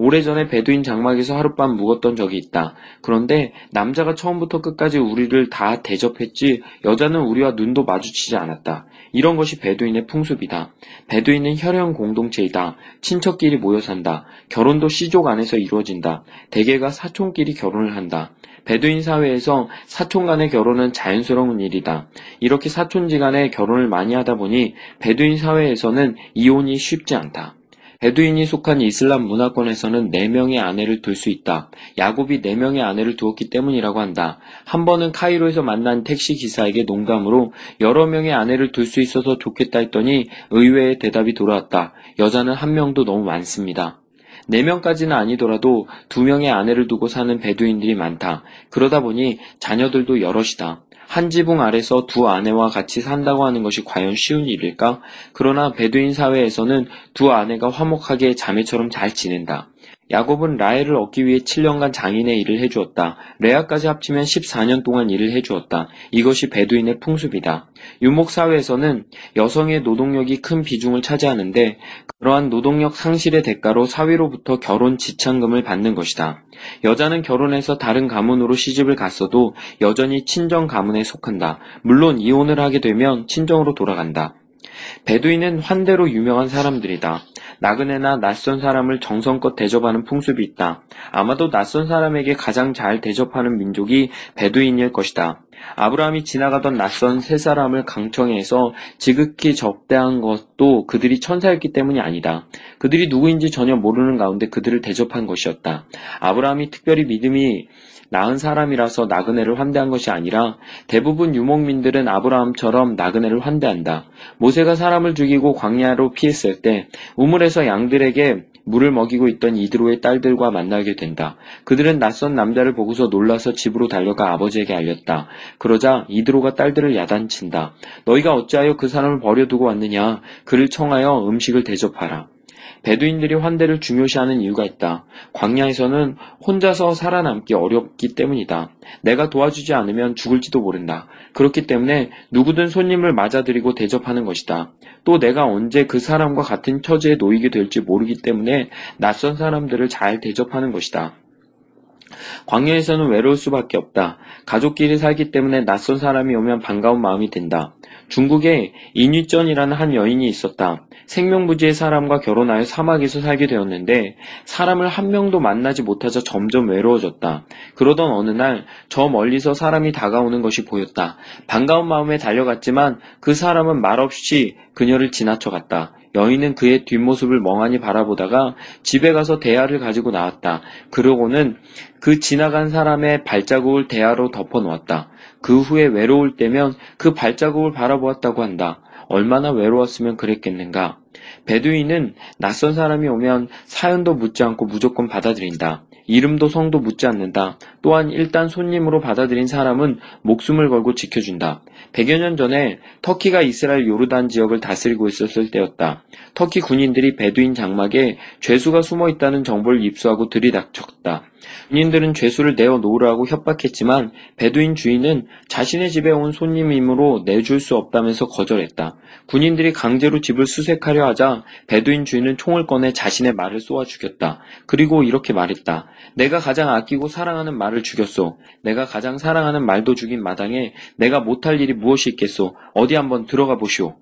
오래전에 베두인 장막에서 하룻밤 묵었던 적이 있다. 그런데 남자가 처음부터 끝까지 우리를 다 대접했지 여자는 우리와 눈도 마주치지 않았다. 이런 것이 베두인의 풍습이다. 베두인은 혈연 공동체이다. 친척끼리 모여 산다. 결혼도 시족 안에서 이루어진다. 대개가 사촌끼리 결혼을 한다. 베두인 사회에서 사촌 간의 결혼은 자연스러운 일이다. 이렇게 사촌지간에 결혼을 많이 하다 보니 베두인 사회에서는 이혼이 쉽지 않다. 베두인이 속한 이슬람 문화권에서는 4명의 아내를 둘 수 있다. 야곱이 4명의 아내를 두었기 때문이라고 한다. 한 번은 카이로에서 만난 택시 기사에게 농담으로 여러 명의 아내를 둘 수 있어서 좋겠다 했더니 의외의 대답이 돌아왔다. 여자는 한 명도 너무 많습니다. 4명까지는 아니더라도 2명의 아내를 두고 사는 베두인들이 많다. 그러다 보니 자녀들도 여럿이다. 한 지붕 아래서 두 아내와 같이 산다고 하는 것이 과연 쉬운 일일까? 그러나 베두인 사회에서는 두 아내가 화목하게 자매처럼 잘 지낸다. 야곱은 라헬을 얻기 위해 7년간 장인의 일을 해주었다. 레아까지 합치면 14년 동안 일을 해주었다. 이것이 베두인의 풍습이다. 유목사회에서는 여성의 노동력이 큰 비중을 차지하는데 그러한 노동력 상실의 대가로 사회로부터 결혼 지참금을 받는 것이다. 여자는 결혼해서 다른 가문으로 시집을 갔어도 여전히 친정 가문에 속한다. 물론 이혼을 하게 되면 친정으로 돌아간다. 베두인은 환대로 유명한 사람들이다. 나그네나 낯선 사람을 정성껏 대접하는 풍습이 있다. 아마도 낯선 사람에게 가장 잘 대접하는 민족이 베두인일 것이다. 아브라함이 지나가던 낯선 세 사람을 강청해서 지극히 접대한 것도 그들이 천사였기 때문이 아니다. 그들이 누구인지 전혀 모르는 가운데 그들을 대접한 것이었다. 아브라함이 특별히 믿음이 나은 사람이라서 나그네를 환대한 것이 아니라 대부분 유목민들은 아브라함처럼 나그네를 환대한다. 모세가 사람을 죽이고 광야로 피했을 때 우물에서 양들에게 물을 먹이고 있던 이드로의 딸들과 만나게 된다. 그들은 낯선 남자를 보고서 놀라서 집으로 달려가 아버지에게 알렸다. 그러자 이드로가 딸들을 야단친다. 너희가 어찌하여 그 사람을 버려두고 왔느냐? 그를 청하여 음식을 대접하라. 베두인들이 환대를 중요시하는 이유가 있다. 광야에서는 혼자서 살아남기 어렵기 때문이다. 내가 도와주지 않으면 죽을지도 모른다. 그렇기 때문에 누구든 손님을 맞아들이고 대접하는 것이다. 또 내가 언제 그 사람과 같은 처지에 놓이게 될지 모르기 때문에 낯선 사람들을 잘 대접하는 것이다. 광야에서는 외로울 수밖에 없다. 가족끼리 살기 때문에 낯선 사람이 오면 반가운 마음이 든다. 중국에 인위전이라는 한 여인이 있었다. 생명부지의 사람과 결혼하여 사막에서 살게 되었는데 사람을 한 명도 만나지 못하자 점점 외로워졌다. 그러던 어느 날 저 멀리서 사람이 다가오는 것이 보였다. 반가운 마음에 달려갔지만 그 사람은 말없이 그녀를 지나쳐갔다. 여인은 그의 뒷모습을 멍하니 바라보다가 집에 가서 대야를 가지고 나왔다. 그러고는 그 지나간 사람의 발자국을 대야로 덮어 놓았다. 그 후에 외로울 때면 그 발자국을 바라보았다고 한다. 얼마나 외로웠으면 그랬겠는가. 베두인은 낯선 사람이 오면 사연도 묻지 않고 무조건 받아들인다. 이름도 성도 묻지 않는다. 또한 일단 손님으로 받아들인 사람은 목숨을 걸고 지켜준다. 100여 년 전에 터키가 이스라엘 요르단 지역을 다스리고 있었을 때였다. 터키 군인들이 베두인 장막에 죄수가 숨어 있다는 정보를 입수하고 들이닥쳤다. 군인들은 죄수를 내어 놓으라고 협박했지만 베두인 주인은 자신의 집에 온 손님이므로 내줄 수 없다면서 거절했다. 군인들이 강제로 집을 수색하려 하자 베두인 주인은 총을 꺼내 자신의 말을 쏘아 죽였다. 그리고 이렇게 말했다. 내가 가장 아끼고 사랑하는 말을 죽였소. 내가 가장 사랑하는 말도 죽인 마당에 내가 못할 일이 무엇이 있겠소. 어디 한번 들어가 보시오.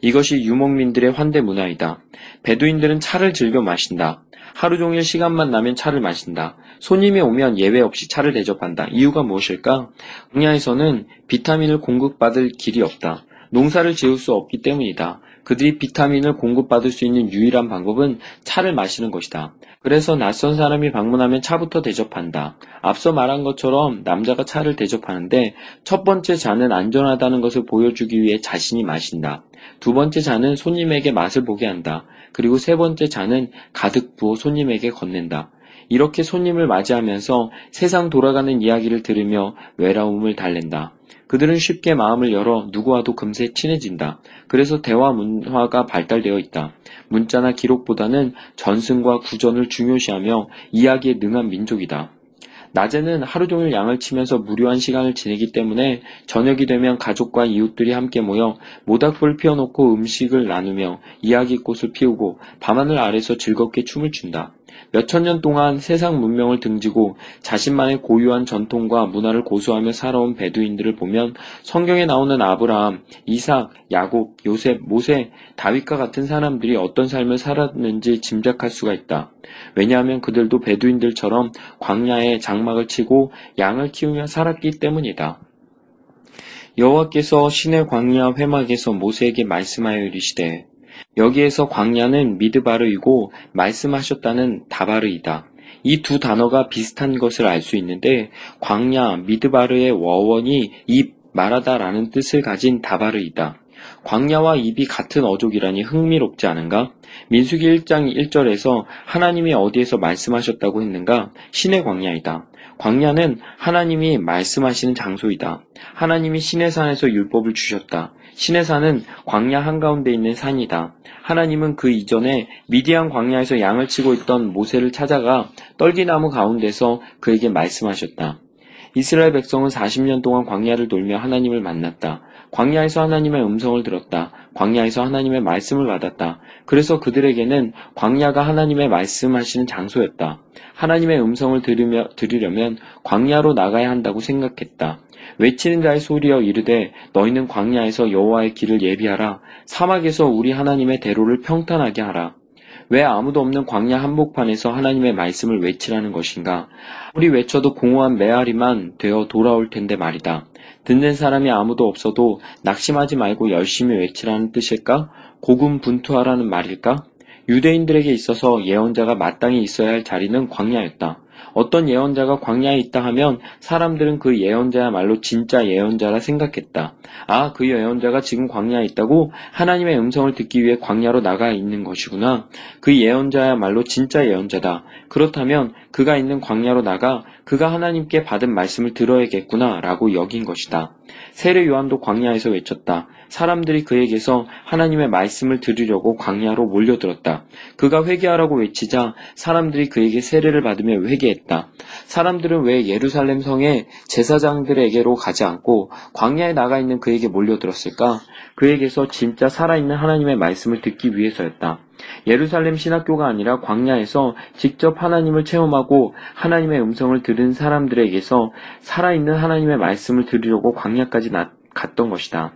이것이 유목민들의 환대 문화이다. 베두인들은 차를 즐겨 마신다. 하루 종일 시간만 나면 차를 마신다. 손님이 오면 예외 없이 차를 대접한다. 이유가 무엇일까? 광야에서는 비타민을 공급받을 길이 없다. 농사를 지을 수 없기 때문이다. 그들이 비타민을 공급받을 수 있는 유일한 방법은 차를 마시는 것이다. 그래서 낯선 사람이 방문하면 차부터 대접한다. 앞서 말한 것처럼 남자가 차를 대접하는데 첫 번째 잔은 안전하다는 것을 보여주기 위해 자신이 마신다. 두 번째 잔은 손님에게 맛을 보게 한다. 그리고 세 번째 잔은 가득 부어 손님에게 건넨다. 이렇게 손님을 맞이하면서 세상 돌아가는 이야기를 들으며 외로움을 달랜다. 그들은 쉽게 마음을 열어 누구와도 금세 친해진다. 그래서 대화 문화가 발달되어 있다. 문자나 기록보다는 전승과 구전을 중요시하며 이야기에 능한 민족이다. 낮에는 하루 종일 양을 치면서 무료한 시간을 지내기 때문에 저녁이 되면 가족과 이웃들이 함께 모여 모닥불을 피워놓고 음식을 나누며 이야기꽃을 피우고 밤하늘 아래서 즐겁게 춤을 춘다. 몇천 년 동안 세상 문명을 등지고 자신만의 고유한 전통과 문화를 고수하며 살아온 베두인들을 보면 성경에 나오는 아브라함, 이삭, 야곱, 요셉, 모세, 다윗과 같은 사람들이 어떤 삶을 살았는지 짐작할 수가 있다. 왜냐하면 그들도 베두인들처럼 광야에 장막을 치고 양을 키우며 살았기 때문이다. 여호와께서 신의 광야 회막에서 모세에게 말씀하여 이르시되 여기에서 광야는 미드바르이고 말씀하셨다는 다바르이다. 이 두 단어가 비슷한 것을 알 수 있는데 광야 미드바르의 워원이 입 말하다라는 뜻을 가진 다바르이다. 광야와 입이 같은 어족이라니 흥미롭지 않은가? 민수기 1장 1절에서 하나님이 어디에서 말씀하셨다고 했는가? 신의 광야이다. 광야는 하나님이 말씀하시는 장소이다. 하나님이 신의 산에서 율법을 주셨다. 신의 산은 광야 한가운데 있는 산이다. 하나님은 그 이전에 미디안 광야에서 양을 치고 있던 모세를 찾아가 떨기나무 가운데서 그에게 말씀하셨다. 이스라엘 백성은 40년 동안 광야를 돌며 하나님을 만났다. 광야에서 하나님의 음성을 들었다. 광야에서 하나님의 말씀을 받았다. 그래서 그들에게는 광야가 하나님의 말씀하시는 장소였다. 하나님의 음성을 들으며, 들으려면 광야로 나가야 한다고 생각했다. 외치는 자의 소리여 이르되 너희는 광야에서 여호와의 길을 예비하라. 사막에서 우리 하나님의 대로를 평탄하게 하라. 왜 아무도 없는 광야 한복판에서 하나님의 말씀을 외치라는 것인가? 우리 외쳐도 공허한 메아리만 되어 돌아올 텐데 말이다. 듣는 사람이 아무도 없어도 낙심하지 말고 열심히 외치라는 뜻일까? 고군분투하라는 말일까? 유대인들에게 있어서 예언자가 마땅히 있어야 할 자리는 광야였다. 어떤 예언자가 광야에 있다 하면 사람들은 그 예언자야말로 진짜 예언자라 생각했다. 아, 그 예언자가 지금 광야에 있다고 하나님의 음성을 듣기 위해 광야로 나가 있는 것이구나. 그 예언자야말로 진짜 예언자다. 그렇다면 그가 있는 광야로 나가 그가 하나님께 받은 말씀을 들어야겠구나 라고 여긴 것이다. 세례 요한도 광야에서 외쳤다. 사람들이 그에게서 하나님의 말씀을 들으려고 광야로 몰려들었다. 그가 회개하라고 외치자 사람들이 그에게 세례를 받으며 회개했다. 사람들은 왜 예루살렘 성의 제사장들에게로 가지 않고 광야에 나가 있는 그에게 몰려들었을까? 그에게서 진짜 살아있는 하나님의 말씀을 듣기 위해서였다. 예루살렘 신학교가 아니라 광야에서 직접 하나님을 체험하고 하나님의 음성을 들은 사람들에게서 살아있는 하나님의 말씀을 들으려고 광야까지 갔던 것이다.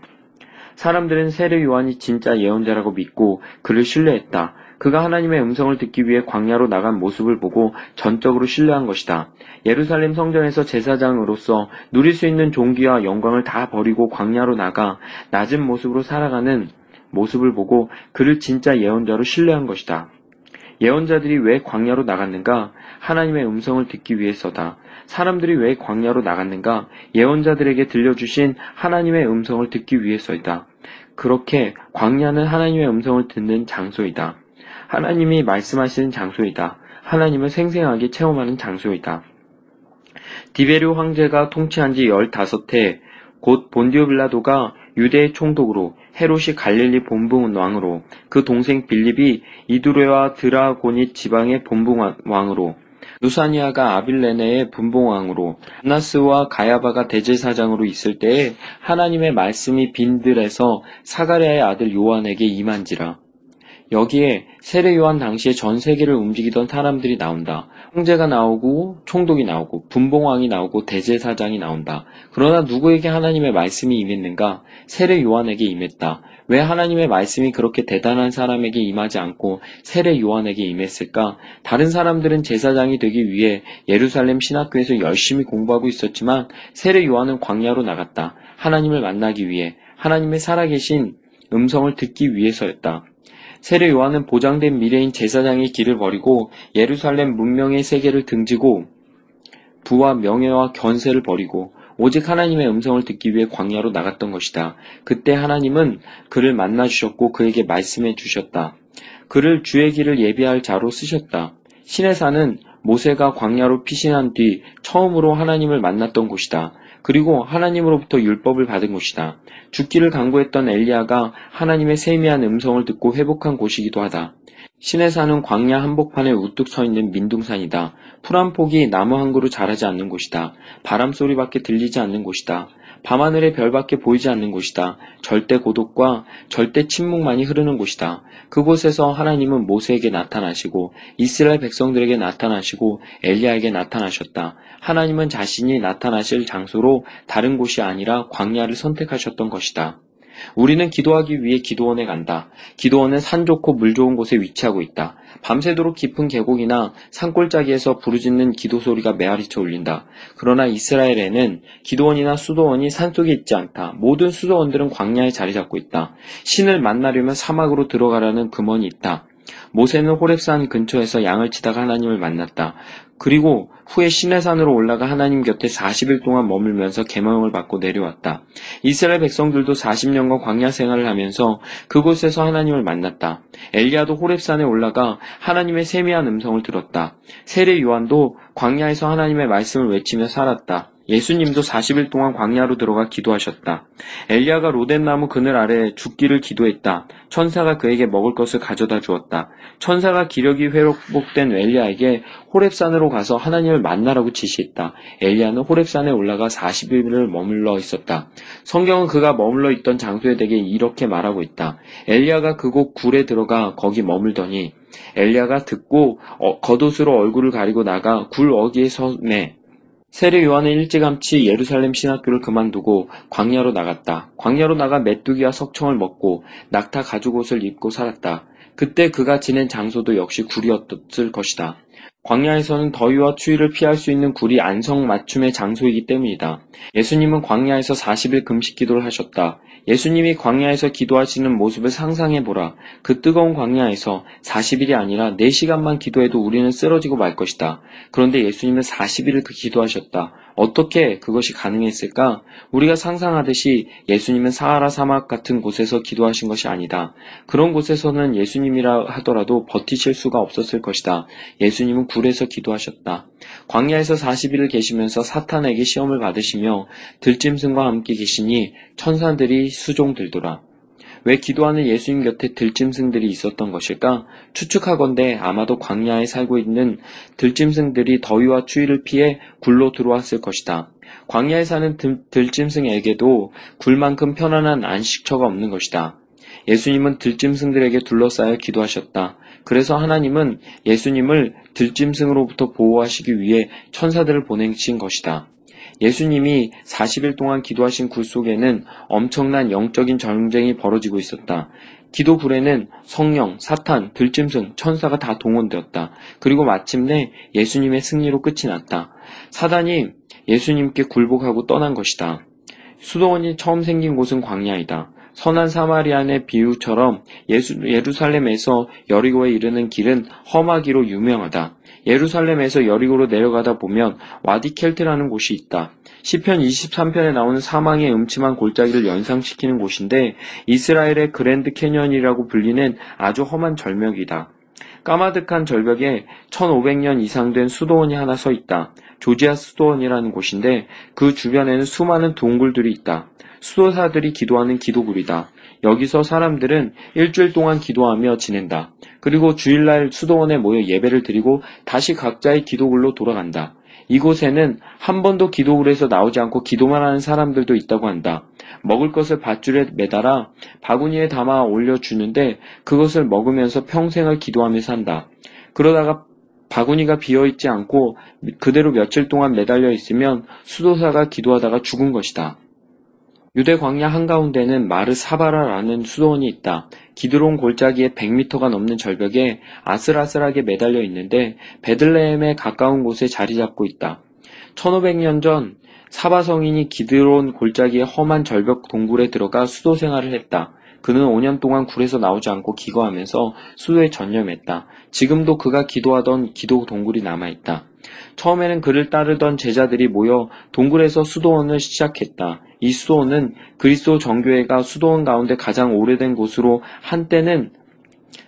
사람들은 세례 요한이 진짜 예언자라고 믿고 그를 신뢰했다. 그가 하나님의 음성을 듣기 위해 광야로 나간 모습을 보고 전적으로 신뢰한 것이다. 예루살렘 성전에서 제사장으로서 누릴 수 있는 종기와 영광을 다 버리고 광야로 나가 낮은 모습으로 살아가는 모습을 보고 그를 진짜 예언자로 신뢰한 것이다. 예언자들이 왜 광야로 나갔는가? 하나님의 음성을 듣기 위해서다. 사람들이 왜 광야로 나갔는가? 예언자들에게 들려주신 하나님의 음성을 듣기 위해서이다. 그렇게 광야는 하나님의 음성을 듣는 장소이다. 하나님이 말씀하시는 장소이다. 하나님을 생생하게 체험하는 장소이다. 디베르 황제가 통치한 지 15해, 곧 본디오 빌라도가 유대의 총독으로 헤롯이 갈릴리 본붕 왕으로 그 동생 빌립이 이두레와 드라고닛 지방의 본붕 왕으로 누사니아가 아빌레네의 분봉왕으로 안나스와 가야바가 대제사장으로 있을 때에 하나님의 말씀이 빈들에서 사가랴의 아들 요한에게 임한지라. 여기에 세례 요한 당시에 전 세계를 움직이던 사람들이 나온다. 황제가 나오고 총독이 나오고 분봉왕이 나오고 대제사장이 나온다. 그러나 누구에게 하나님의 말씀이 임했는가? 세례 요한에게 임했다. 왜 하나님의 말씀이 그렇게 대단한 사람에게 임하지 않고 세례 요한에게 임했을까? 다른 사람들은 제사장이 되기 위해 예루살렘 신학교에서 열심히 공부하고 있었지만 세례 요한은 광야로 나갔다. 하나님을 만나기 위해 하나님의 살아계신 음성을 듣기 위해서였다. 세례 요한은 보장된 미래인 제사장의 길을 버리고 예루살렘 문명의 세계를 등지고 부와 명예와 견세를 버리고 오직 하나님의 음성을 듣기 위해 광야로 나갔던 것이다. 그때 하나님은 그를 만나 주셨고 그에게 말씀해 주셨다. 그를 주의 길을 예비할 자로 쓰셨다. 신의 산은 모세가 광야로 피신한 뒤 처음으로 하나님을 만났던 곳이다. 그리고 하나님으로부터 율법을 받은 곳이다. 죽기를 강구했던 엘리야가 하나님의 세미한 음성을 듣고 회복한 곳이기도 하다. 신의 산은 광야 한복판에 우뚝 서 있는 민둥산이다. 풀 한 폭이 나무 한 그루 자라지 않는 곳이다. 바람 소리밖에 들리지 않는 곳이다. 밤하늘의 별밖에 보이지 않는 곳이다. 절대 고독과 절대 침묵만이 흐르는 곳이다. 그곳에서 하나님은 모세에게 나타나시고 이스라엘 백성들에게 나타나시고 엘리야에게 나타나셨다. 하나님은 자신이 나타나실 장소로 다른 곳이 아니라 광야를 선택하셨던 것이다. 우리는 기도하기 위해 기도원에 간다. 기도원은 산 좋고 물 좋은 곳에 위치하고 있다. 밤새도록 깊은 계곡이나 산골짜기에서 부르짖는 기도 소리가 메아리쳐 울린다. 그러나 이스라엘에는 기도원이나 수도원이 산속에 있지 않다. 모든 수도원들은 광야에 자리 잡고 있다. 신을 만나려면 사막으로 들어가라는 금원이 있다. 모세는 호렙산 근처에서 양을 치다가 하나님을 만났다. 그리고 후에 시내산으로 올라가 하나님 곁에 40일 동안 머물면서 계명을 받고 내려왔다. 이스라엘 백성들도 40년간 광야 생활을 하면서 그곳에서 하나님을 만났다. 엘리야도 호렙산에 올라가 하나님의 세미한 음성을 들었다. 세례 요한도 광야에서 하나님의 말씀을 외치며 살았다. 예수님도 40일 동안 광야로 들어가 기도하셨다. 엘리야가 로덴나무 그늘 아래 죽기를 기도했다. 천사가 그에게 먹을 것을 가져다 주었다. 천사가 기력이 회복된 엘리야에게 호렙산으로 가서 하나님을 만나라고 지시했다. 엘리야는 호렙산에 올라가 40일을 머물러 있었다. 성경은 그가 머물러 있던 장소에 대해 이렇게 말하고 있다. 엘리야가 그곳 굴에 들어가 거기 머물더니 엘리야가 듣고 어, 겉옷으로 얼굴을 가리고 나가 굴 어귀에 서매 세례 요한은 일찌감치 예루살렘 신학교를 그만두고 광야로 나갔다. 광야로 나가 메뚜기와 석청을 먹고 낙타 가죽 옷을 입고 살았다. 그때 그가 지낸 장소도 역시 굴이었을 것이다. 광야에서는 더위와 추위를 피할 수 있는 굴이 안성맞춤의 장소이기 때문이다. 예수님은 광야에서 40일 금식 기도를 하셨다. 예수님이 광야에서 기도하시는 모습을 상상해보라. 그 뜨거운 광야에서 40일이 아니라 4시간만 기도해도 우리는 쓰러지고 말 것이다. 그런데 예수님은 40일을 그 기도하셨다. 어떻게 그것이 가능했을까? 우리가 상상하듯이 예수님은 사하라 사막 같은 곳에서 기도하신 것이 아니다. 그런 곳에서는 예수님이라 하더라도 버티실 수가 없었을 것이다. 예수님은 굴에서 기도하셨다. 광야에서 40일을 계시면서 사탄에게 시험을 받으시며 들짐승과 함께 계시니 천사들이 수종 들더라. 왜 기도하는 예수님 곁에 들짐승들이 있었던 것일까? 추측하건대 아마도 광야에 살고 있는 들짐승들이 더위와 추위를 피해 굴로 들어왔을 것이다. 광야에 사는 들, 들짐승에게도 굴만큼 편안한 안식처가 없는 것이다. 예수님은 들짐승들에게 둘러싸여 기도하셨다. 그래서 하나님은 예수님을 들짐승으로부터 보호하시기 위해 천사들을 보내신 것이다. 예수님이 40일 동안 기도하신 굴 속에는 엄청난 영적인 전쟁이 벌어지고 있었다. 기도 굴에는 성령, 사탄, 들짐승, 천사가 다 동원되었다. 그리고 마침내 예수님의 승리로 끝이 났다. 사단이 예수님께 굴복하고 떠난 것이다. 수도원이 처음 생긴 곳은 광야이다. 선한 사마리안의 비유처럼 예수, 예루살렘에서 여리고에 이르는 길은 험하기로 유명하다. 예루살렘에서 여리고로 내려가다 보면 와디 켈트라는 곳이 있다. 시편 23편에 나오는 사망의 음침한 골짜기를 연상시키는 곳인데 이스라엘의 그랜드 캐년이라고 불리는 아주 험한 절벽이다. 까마득한 절벽에 1500년 이상 된 수도원이 하나 서 있다. 조지아 수도원이라는 곳인데 그 주변에는 수많은 동굴들이 있다. 수도사들이 기도하는 기도굴이다. 여기서 사람들은 일주일 동안 기도하며 지낸다. 그리고 주일날 수도원에 모여 예배를 드리고 다시 각자의 기도굴로 돌아간다. 이곳에는 한 번도 기도굴에서 나오지 않고 기도만 하는 사람들도 있다고 한다. 먹을 것을 밧줄에 매달아 바구니에 담아 올려주는데 그것을 먹으면서 평생을 기도하며 산다. 그러다가 바구니가 비어있지 않고 그대로 며칠 동안 매달려 있으면 수도사가 기도하다가 죽은 것이다. 유대 광야 한가운데는 마르사바라라는 수도원이 있다. 기드론 골짜기의 100m가 넘는 절벽에 아슬아슬하게 매달려 있는데 베들레헴에 가까운 곳에 자리 잡고 있다. 1500년 전 사바 성인이 기드론 골짜기의 험한 절벽 동굴에 들어가 수도 생활을 했다. 그는 5년 동안 굴에서 나오지 않고 기거하면서 수도에 전념했다. 지금도 그가 기도하던 기도 동굴이 남아있다. 처음에는 그를 따르던 제자들이 모여 동굴에서 수도원을 시작했다. 이 수도원은 그리스도 정교회가 수도원 가운데 가장 오래된 곳으로 한때는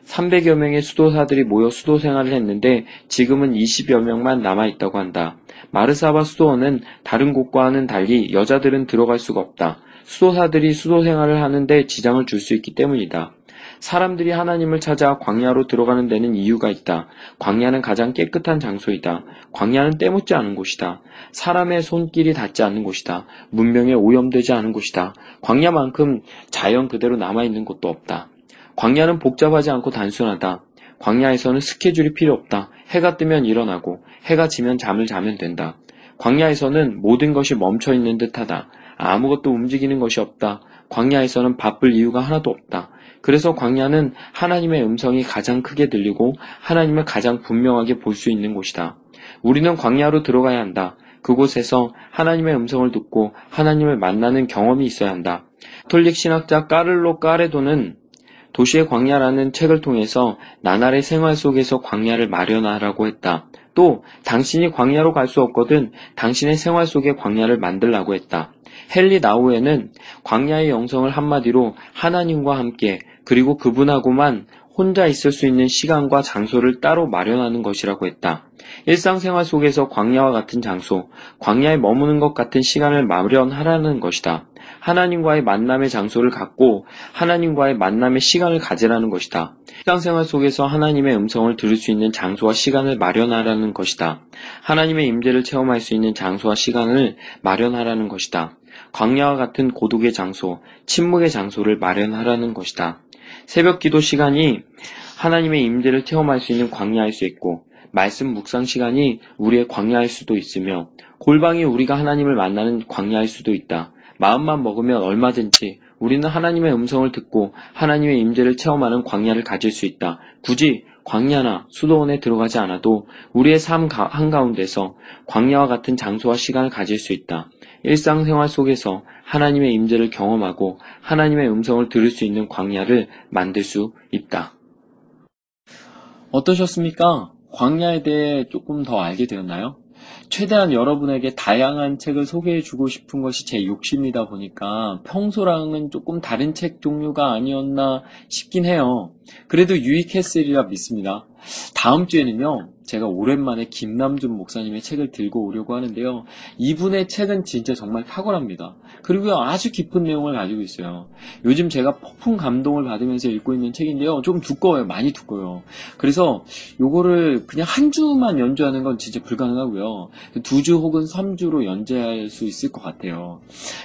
300여 명의 수도사들이 모여 수도 생활을 했는데 지금은 20여 명만 남아 있다고 한다. 마르사바 수도원은 다른 곳과는 달리 여자들은 들어갈 수가 없다. 수도사들이 수도 생활을 하는데 지장을 줄 수 있기 때문이다. 사람들이 하나님을 찾아 광야로 들어가는 데는 이유가 있다. 광야는 가장 깨끗한 장소이다. 광야는 때묻지 않은 곳이다. 사람의 손길이 닿지 않는 곳이다. 문명에 오염되지 않은 곳이다. 광야만큼 자연 그대로 남아있는 곳도 없다. 광야는 복잡하지 않고 단순하다. 광야에서는 스케줄이 필요 없다. 해가 뜨면 일어나고 해가 지면 잠을 자면 된다. 광야에서는 모든 것이 멈춰 있는 듯하다. 아무것도 움직이는 것이 없다. 광야에서는 바쁠 이유가 하나도 없다. 그래서 광야는 하나님의 음성이 가장 크게 들리고 하나님을 가장 분명하게 볼 수 있는 곳이다. 우리는 광야로 들어가야 한다. 그곳에서 하나님의 음성을 듣고 하나님을 만나는 경험이 있어야 한다. 톨릭 신학자 까를로 까레도는 도시의 광야라는 책을 통해서 나날의 생활 속에서 광야를 마련하라고 했다. 또 당신이 광야로 갈 수 없거든 당신의 생활 속에 광야를 만들라고 했다. 헨리 나우에는 광야의 영성을 한마디로 하나님과 함께 그리고 그분하고만 혼자 있을 수 있는 시간과 장소를 따로 마련하는 것이라고 했다. 일상생활 속에서 광야와 같은 장소, 광야에 머무는 것 같은 시간을 마련하라는 것이다. 하나님과의 만남의 장소를 갖고 하나님과의 만남의 시간을 가지라는 것이다. 일상생활 속에서 하나님의 음성을 들을 수 있는 장소와 시간을 마련하라는 것이다. 하나님의 임재를 체험할 수 있는 장소와 시간을 마련하라는 것이다. 광야와 같은 고독의 장소, 침묵의 장소를 마련하라는 것이다. 새벽 기도 시간이 하나님의 임재를 체험할 수 있는 광야일 수 있고 말씀 묵상 시간이 우리의 광야일 수도 있으며 골방이 우리가 하나님을 만나는 광야일 수도 있다. 마음만 먹으면 얼마든지 우리는 하나님의 음성을 듣고 하나님의 임재를 체험하는 광야를 가질 수 있다. 굳이 광야나 수도원에 들어가지 않아도 우리의 삶 가- 한가운데서 광야와 같은 장소와 시간을 가질 수 있다. 일상생활 속에서 하나님의 임재를 경험하고 하나님의 음성을 들을 수 있는 광야를 만들 수 있다. 어떠셨습니까? 광야에 대해 조금 더 알게 되었나요? 최대한 여러분에게 다양한 책을 소개해주고 싶은 것이 제 욕심이다 보니까 평소랑은 조금 다른 책 종류가 아니었나 싶긴 해요. 그래도 유익했으리라 믿습니다. 다음 주에는요, 제가 오랜만에 김남준 목사님의 책을 들고 오려고 하는데요. 이분의 책은 진짜 정말 탁월합니다. 그리고 아주 깊은 내용을 가지고 있어요. 요즘 제가 폭풍 감동을 받으면서 읽고 있는 책인데요. 조금 두꺼워요. 많이 두꺼워요. 그래서 요거를 그냥 한 주만 연주하는 건 진짜 불가능하고요. 두 주 혹은 삼 주로 연재할 수 있을 것 같아요.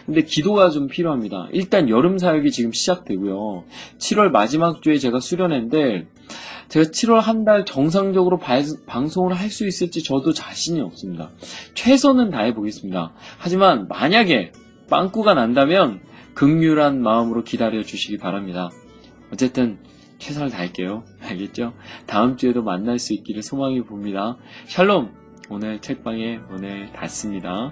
근데 기도가 좀 필요합니다. 일단 여름 사역이 지금 시작되고요. 7월 마지막 주에 제가 수 련회인데 제가 7월 한 달 정상적으로 발- 방송을 할 수 있을지 저도 자신이 없습니다. 최선은 다해 보겠습니다. 하지만 만약에 빵꾸가 난다면 극률한 마음으로 기다려 주시기 바랍니다. 어쨌든 최선을 다할게요. <laughs> 알겠죠? 다음 주에도 만날 수 있기를 소망해 봅니다. 샬롬! 오늘 책방에 오늘 닫습니다.